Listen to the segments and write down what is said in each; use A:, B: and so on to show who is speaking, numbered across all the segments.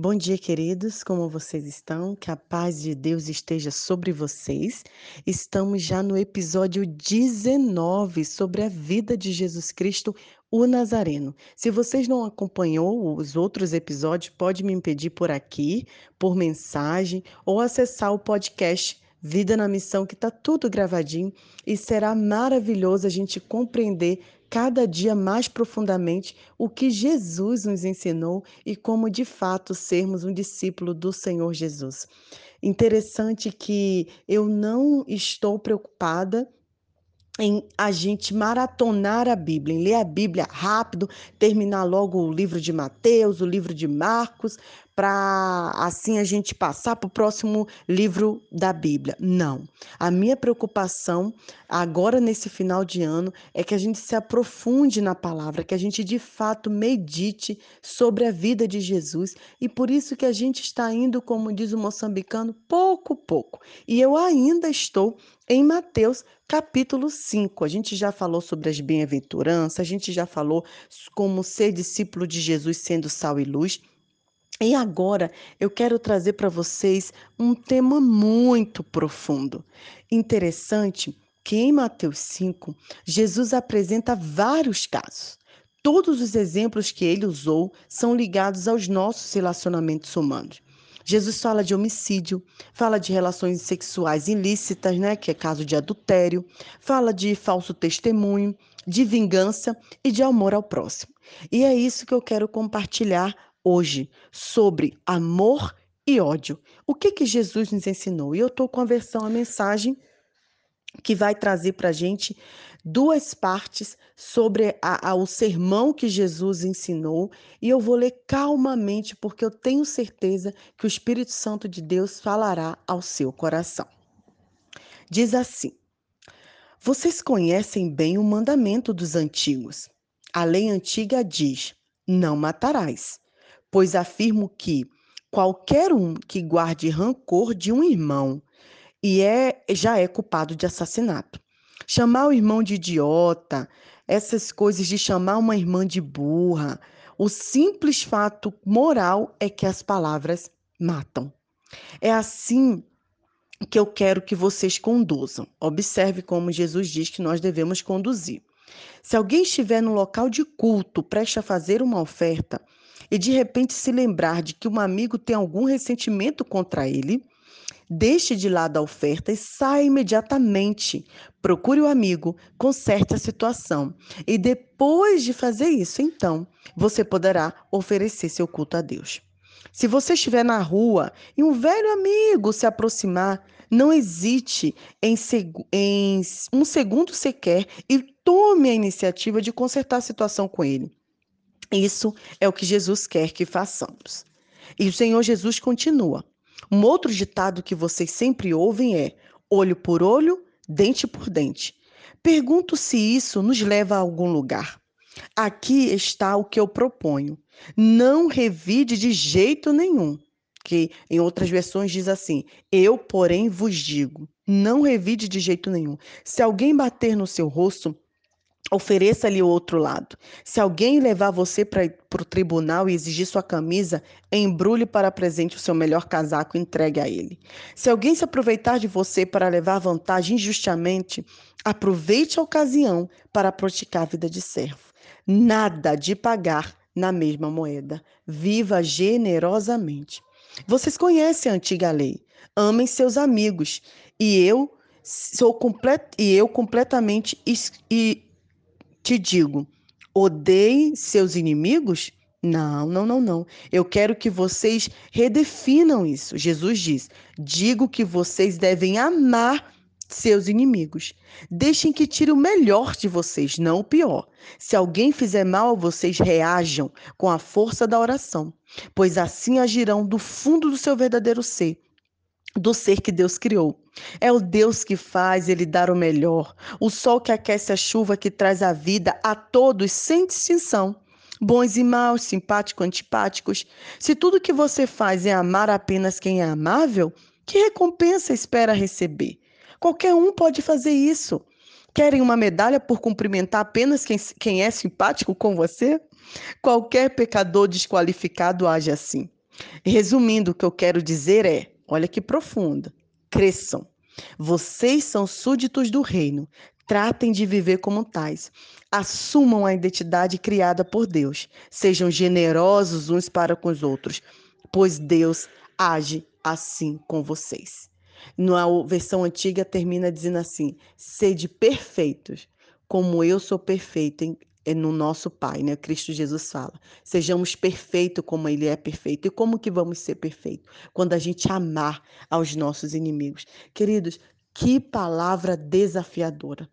A: Bom dia, queridos. Como vocês estão? Que a paz de Deus esteja sobre vocês. Estamos já no episódio 19 sobre a vida de Jesus Cristo, o Nazareno. Se vocês não acompanhou os outros episódios, pode me pedir por aqui, por mensagem ou acessar o podcast Vida na Missão, que está tudo gravadinho e será maravilhoso a gente compreender cada dia mais profundamente o que Jesus nos ensinou e como de fato sermos um discípulo do Senhor Jesus. Interessante que eu não estou preocupada em a gente maratonar a Bíblia, em ler a Bíblia rápido, terminar logo o livro de Mateus, o livro de Marcos, para assim a gente passar para o próximo livro da Bíblia. Não. A minha preocupação agora nesse final de ano é que a gente se aprofunde na palavra, que a gente de fato medite sobre a vida de Jesus e por isso que a gente está indo, como diz o moçambicano, pouco pouco. E eu ainda estou em Mateus capítulo 5. A gente já falou sobre as bem-aventuranças, a gente já falou como ser discípulo de Jesus sendo sal e luz. E agora eu quero trazer para vocês um tema muito profundo. Interessante que em Mateus 5, Jesus apresenta vários casos. Todos os exemplos que ele usou são ligados aos nossos relacionamentos humanos. Jesus fala de homicídio, fala de relações sexuais ilícitas, né, que é caso de adultério, fala de falso testemunho, de vingança e de amor ao próximo. E é isso que eu quero compartilhar hoje sobre amor e ódio. O que que Jesus nos ensinou? E eu estou com a versão, a mensagem que vai trazer para a gente duas partes sobre a, a, o sermão que Jesus ensinou e eu vou ler calmamente porque eu tenho certeza que o Espírito Santo de Deus falará ao seu coração. Diz assim: Vocês conhecem bem o mandamento dos antigos. A lei antiga diz: Não matarás pois afirmo que qualquer um que guarde rancor de um irmão e é já é culpado de assassinato. Chamar o irmão de idiota, essas coisas de chamar uma irmã de burra, o simples fato moral é que as palavras matam. É assim que eu quero que vocês conduzam. Observe como Jesus diz que nós devemos conduzir. Se alguém estiver no local de culto, preste a fazer uma oferta, e de repente se lembrar de que um amigo tem algum ressentimento contra ele, deixe de lado a oferta e saia imediatamente. Procure o amigo, conserte a situação. E depois de fazer isso, então, você poderá oferecer seu culto a Deus. Se você estiver na rua e um velho amigo se aproximar, não hesite em, em um segundo sequer e tome a iniciativa de consertar a situação com ele. Isso é o que Jesus quer que façamos. E o Senhor Jesus continua. Um outro ditado que vocês sempre ouvem é: olho por olho, dente por dente. Pergunto se isso nos leva a algum lugar. Aqui está o que eu proponho. Não revide de jeito nenhum. Que em outras versões diz assim: Eu, porém, vos digo: não revide de jeito nenhum. Se alguém bater no seu rosto, Ofereça-lhe o outro lado. Se alguém levar você para o tribunal e exigir sua camisa, embrulhe para presente o seu melhor casaco e entregue a ele. Se alguém se aproveitar de você para levar vantagem injustamente, aproveite a ocasião para praticar a vida de servo. Nada de pagar na mesma moeda. Viva generosamente. Vocês conhecem a antiga lei. Amem seus amigos. E eu sou complet... e eu completamente e te digo: odeie seus inimigos? Não, não, não, não. Eu quero que vocês redefinam isso. Jesus diz: digo que vocês devem amar seus inimigos. Deixem que tire o melhor de vocês, não o pior. Se alguém fizer mal a vocês, reajam com a força da oração, pois assim agirão do fundo do seu verdadeiro ser do ser que Deus criou. É o Deus que faz ele dar o melhor, o sol que aquece a chuva que traz a vida a todos sem distinção. Bons e maus, simpáticos, antipáticos. Se tudo que você faz é amar apenas quem é amável, que recompensa espera receber? Qualquer um pode fazer isso. Querem uma medalha por cumprimentar apenas quem, quem é simpático com você? Qualquer pecador desqualificado age assim. Resumindo, o que eu quero dizer é: olha que profunda, cresçam. Vocês são súditos do reino. Tratem de viver como tais. Assumam a identidade criada por Deus. Sejam generosos uns para com os outros, pois Deus age assim com vocês. Na versão antiga termina dizendo assim: sede perfeitos, como eu sou perfeito em, no nosso Pai, né? Cristo Jesus fala. Sejamos perfeitos como Ele é perfeito. E como que vamos ser perfeitos? Quando a gente amar aos nossos inimigos. Queridos, que palavra desafiadora.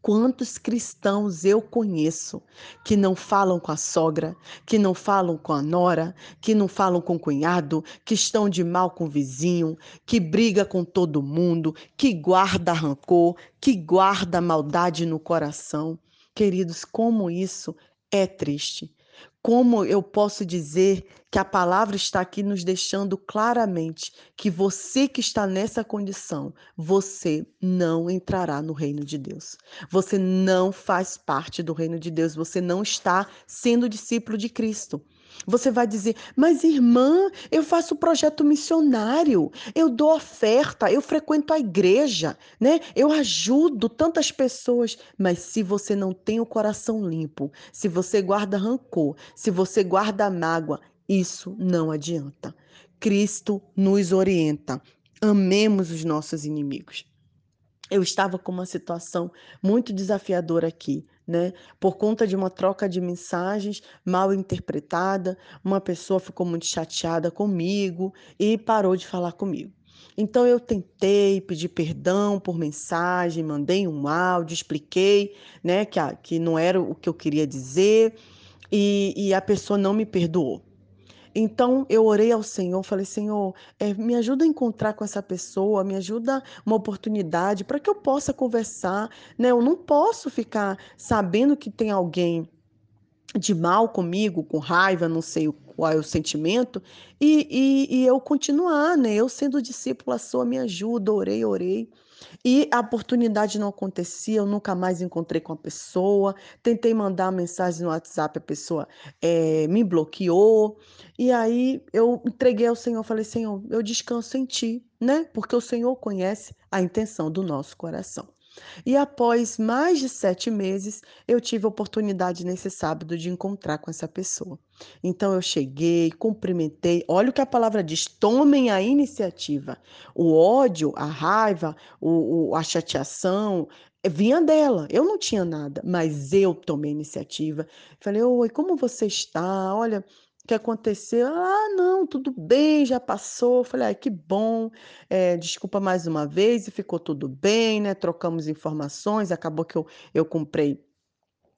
A: Quantos cristãos eu conheço que não falam com a sogra, que não falam com a nora, que não falam com o cunhado, que estão de mal com o vizinho, que briga com todo mundo, que guarda rancor, que guarda maldade no coração. Queridos, como isso é triste. Como eu posso dizer que a palavra está aqui nos deixando claramente que você que está nessa condição, você não entrará no reino de Deus. Você não faz parte do reino de Deus, você não está sendo discípulo de Cristo. Você vai dizer, mas irmã, eu faço projeto missionário, eu dou oferta, eu frequento a igreja, né? Eu ajudo tantas pessoas. Mas se você não tem o coração limpo, se você guarda rancor, se você guarda mágoa, isso não adianta. Cristo nos orienta. Amemos os nossos inimigos. Eu estava com uma situação muito desafiadora aqui né? Por conta de uma troca de mensagens mal interpretada, uma pessoa ficou muito chateada comigo e parou de falar comigo. Então eu tentei pedir perdão por mensagem, mandei um áudio, expliquei, né, que, a, que não era o que eu queria dizer e, e a pessoa não me perdoou. Então eu orei ao Senhor, falei: Senhor, é, me ajuda a encontrar com essa pessoa, me ajuda uma oportunidade para que eu possa conversar. Né? Eu não posso ficar sabendo que tem alguém de mal comigo, com raiva, não sei qual é o sentimento, e, e, e eu continuar, né? Eu sendo discípula sua, me ajuda, orei, orei. E a oportunidade não acontecia, eu nunca mais encontrei com a pessoa. Tentei mandar mensagem no WhatsApp, a pessoa é, me bloqueou. E aí eu entreguei ao Senhor, falei: Senhor, eu descanso em Ti, né? Porque o Senhor conhece a intenção do nosso coração. E após mais de sete meses, eu tive a oportunidade nesse sábado de encontrar com essa pessoa. Então eu cheguei, cumprimentei. Olha o que a palavra diz: tomem a iniciativa. O ódio, a raiva, o, o, a chateação, vinha dela. Eu não tinha nada, mas eu tomei a iniciativa. Falei: Oi, como você está? Olha, que aconteceu? Ah, não, tudo bem, já passou. Falei, ah, que bom. É, desculpa mais uma vez e ficou tudo bem, né? Trocamos informações, acabou que eu, eu comprei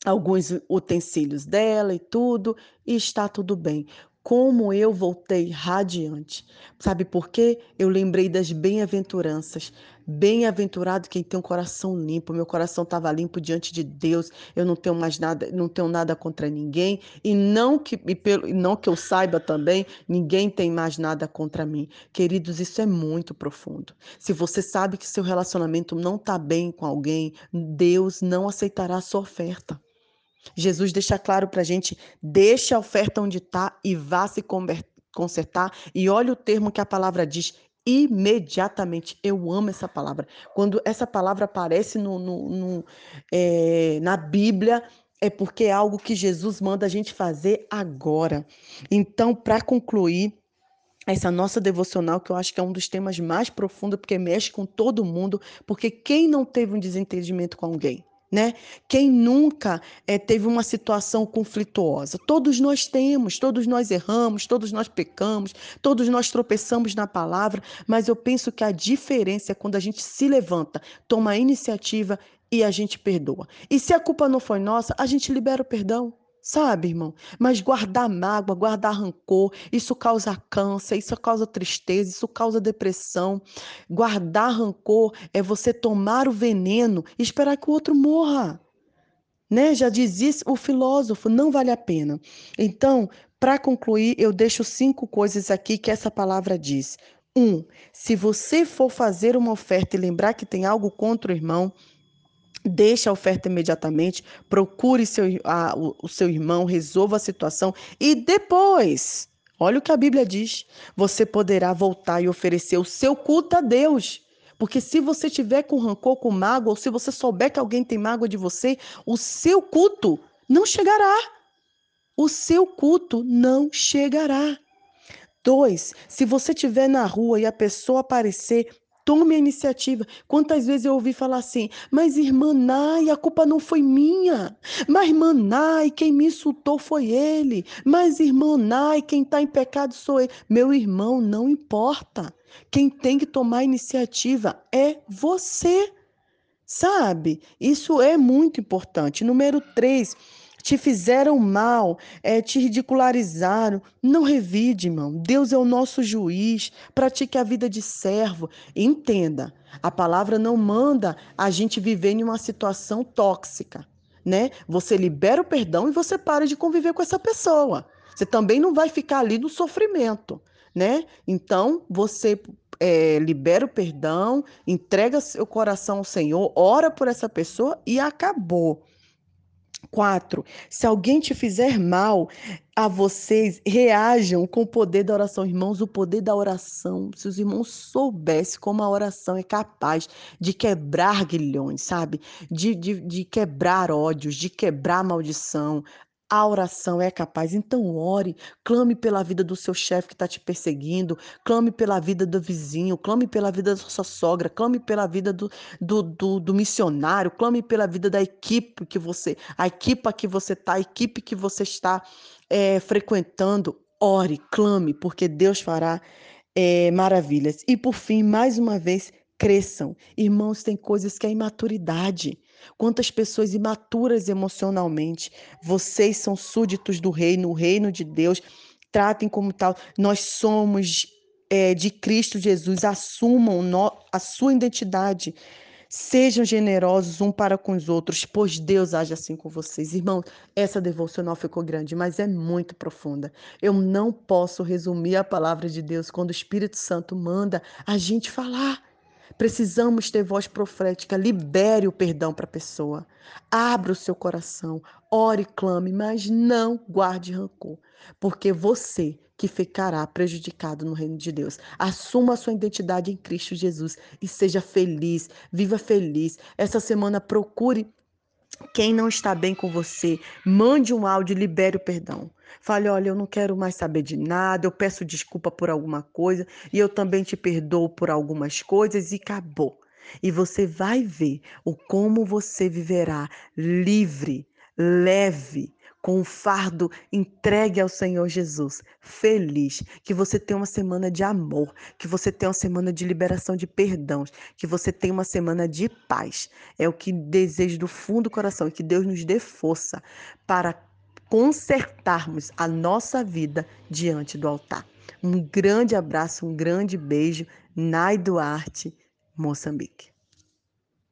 A: alguns utensílios dela e tudo, e está tudo bem como eu voltei radiante. Sabe por quê? Eu lembrei das bem-aventuranças. Bem-aventurado quem tem um coração limpo. Meu coração estava limpo diante de Deus. Eu não tenho mais nada, não tenho nada contra ninguém e não que e pelo, não que eu saiba também, ninguém tem mais nada contra mim. Queridos, isso é muito profundo. Se você sabe que seu relacionamento não está bem com alguém, Deus não aceitará a sua oferta. Jesus deixa claro para a gente: deixa a oferta onde está e vá se consertar. E olha o termo que a palavra diz: imediatamente. Eu amo essa palavra. Quando essa palavra aparece no, no, no é, na Bíblia, é porque é algo que Jesus manda a gente fazer agora. Então, para concluir, essa nossa devocional, que eu acho que é um dos temas mais profundos, porque mexe com todo mundo, porque quem não teve um desentendimento com alguém? Né? Quem nunca é, teve uma situação conflituosa? Todos nós temos, todos nós erramos, todos nós pecamos, todos nós tropeçamos na palavra, mas eu penso que a diferença é quando a gente se levanta, toma a iniciativa e a gente perdoa. E se a culpa não foi nossa, a gente libera o perdão. Sabe, irmão? Mas guardar mágoa, guardar rancor, isso causa câncer, isso causa tristeza, isso causa depressão. Guardar rancor é você tomar o veneno e esperar que o outro morra. Né? Já dizia o filósofo, não vale a pena. Então, para concluir, eu deixo cinco coisas aqui que essa palavra diz. Um, se você for fazer uma oferta e lembrar que tem algo contra o irmão, Deixe a oferta imediatamente, procure seu, a, o, o seu irmão, resolva a situação e depois, Olha o que a Bíblia diz. Você poderá voltar e oferecer o seu culto a Deus. Porque se você tiver com rancor, com mágoa, ou se você souber que alguém tem mágoa de você, o seu culto não chegará. O seu culto não chegará. Dois, se você estiver na rua e a pessoa aparecer, tome a iniciativa. Quantas vezes eu ouvi falar assim, mas irmã Nai, a culpa não foi minha. Mas irmã Nai, quem me insultou foi ele. Mas irmã Nai, quem está em pecado sou eu. Meu irmão, não importa. Quem tem que tomar a iniciativa é você. Sabe? Isso é muito importante. Número três, te fizeram mal, é, te ridicularizaram. Não revide, irmão. Deus é o nosso juiz. Pratique a vida de servo. Entenda, a palavra não manda a gente viver em uma situação tóxica, né? Você libera o perdão e você para de conviver com essa pessoa. Você também não vai ficar ali no sofrimento, né? Então, você é, libera o perdão, entrega seu coração ao Senhor, ora por essa pessoa e acabou. Quatro, se alguém te fizer mal a vocês, reajam com o poder da oração. Irmãos, o poder da oração, se os irmãos soubessem como a oração é capaz de quebrar guilhões, sabe? De, de, de quebrar ódios, de quebrar maldição, a oração é capaz. Então, ore, clame pela vida do seu chefe que está te perseguindo, clame pela vida do vizinho, clame pela vida da sua sogra, clame pela vida do, do, do, do missionário, clame pela vida da equipe que você, a equipa que você está, a equipe que você está é, frequentando. Ore, clame, porque Deus fará é, maravilhas. E por fim, mais uma vez, cresçam. Irmãos, tem coisas que é imaturidade. Quantas pessoas imaturas emocionalmente. Vocês são súditos do reino, o reino de Deus. Tratem como tal. Nós somos é, de Cristo Jesus. Assumam no, a sua identidade. Sejam generosos um para com os outros, pois Deus age assim com vocês. Irmãos, essa devocional ficou grande, mas é muito profunda. Eu não posso resumir a palavra de Deus quando o Espírito Santo manda a gente falar. Precisamos ter voz profética. Libere o perdão para a pessoa. Abra o seu coração. Ore, clame, mas não guarde rancor. Porque você que ficará prejudicado no reino de Deus. Assuma a sua identidade em Cristo Jesus e seja feliz. Viva feliz. Essa semana procure quem não está bem com você, mande um áudio, libere o perdão. Fale, olha, eu não quero mais saber de nada, eu peço desculpa por alguma coisa e eu também te perdoo por algumas coisas e acabou. E você vai ver o como você viverá livre, leve, com o fardo entregue ao Senhor Jesus, feliz, que você tenha uma semana de amor, que você tenha uma semana de liberação de perdão, que você tenha uma semana de paz. É o que desejo do fundo do coração, que Deus nos dê força para consertarmos a nossa vida diante do altar. Um grande abraço, um grande beijo. Nai Duarte, Moçambique.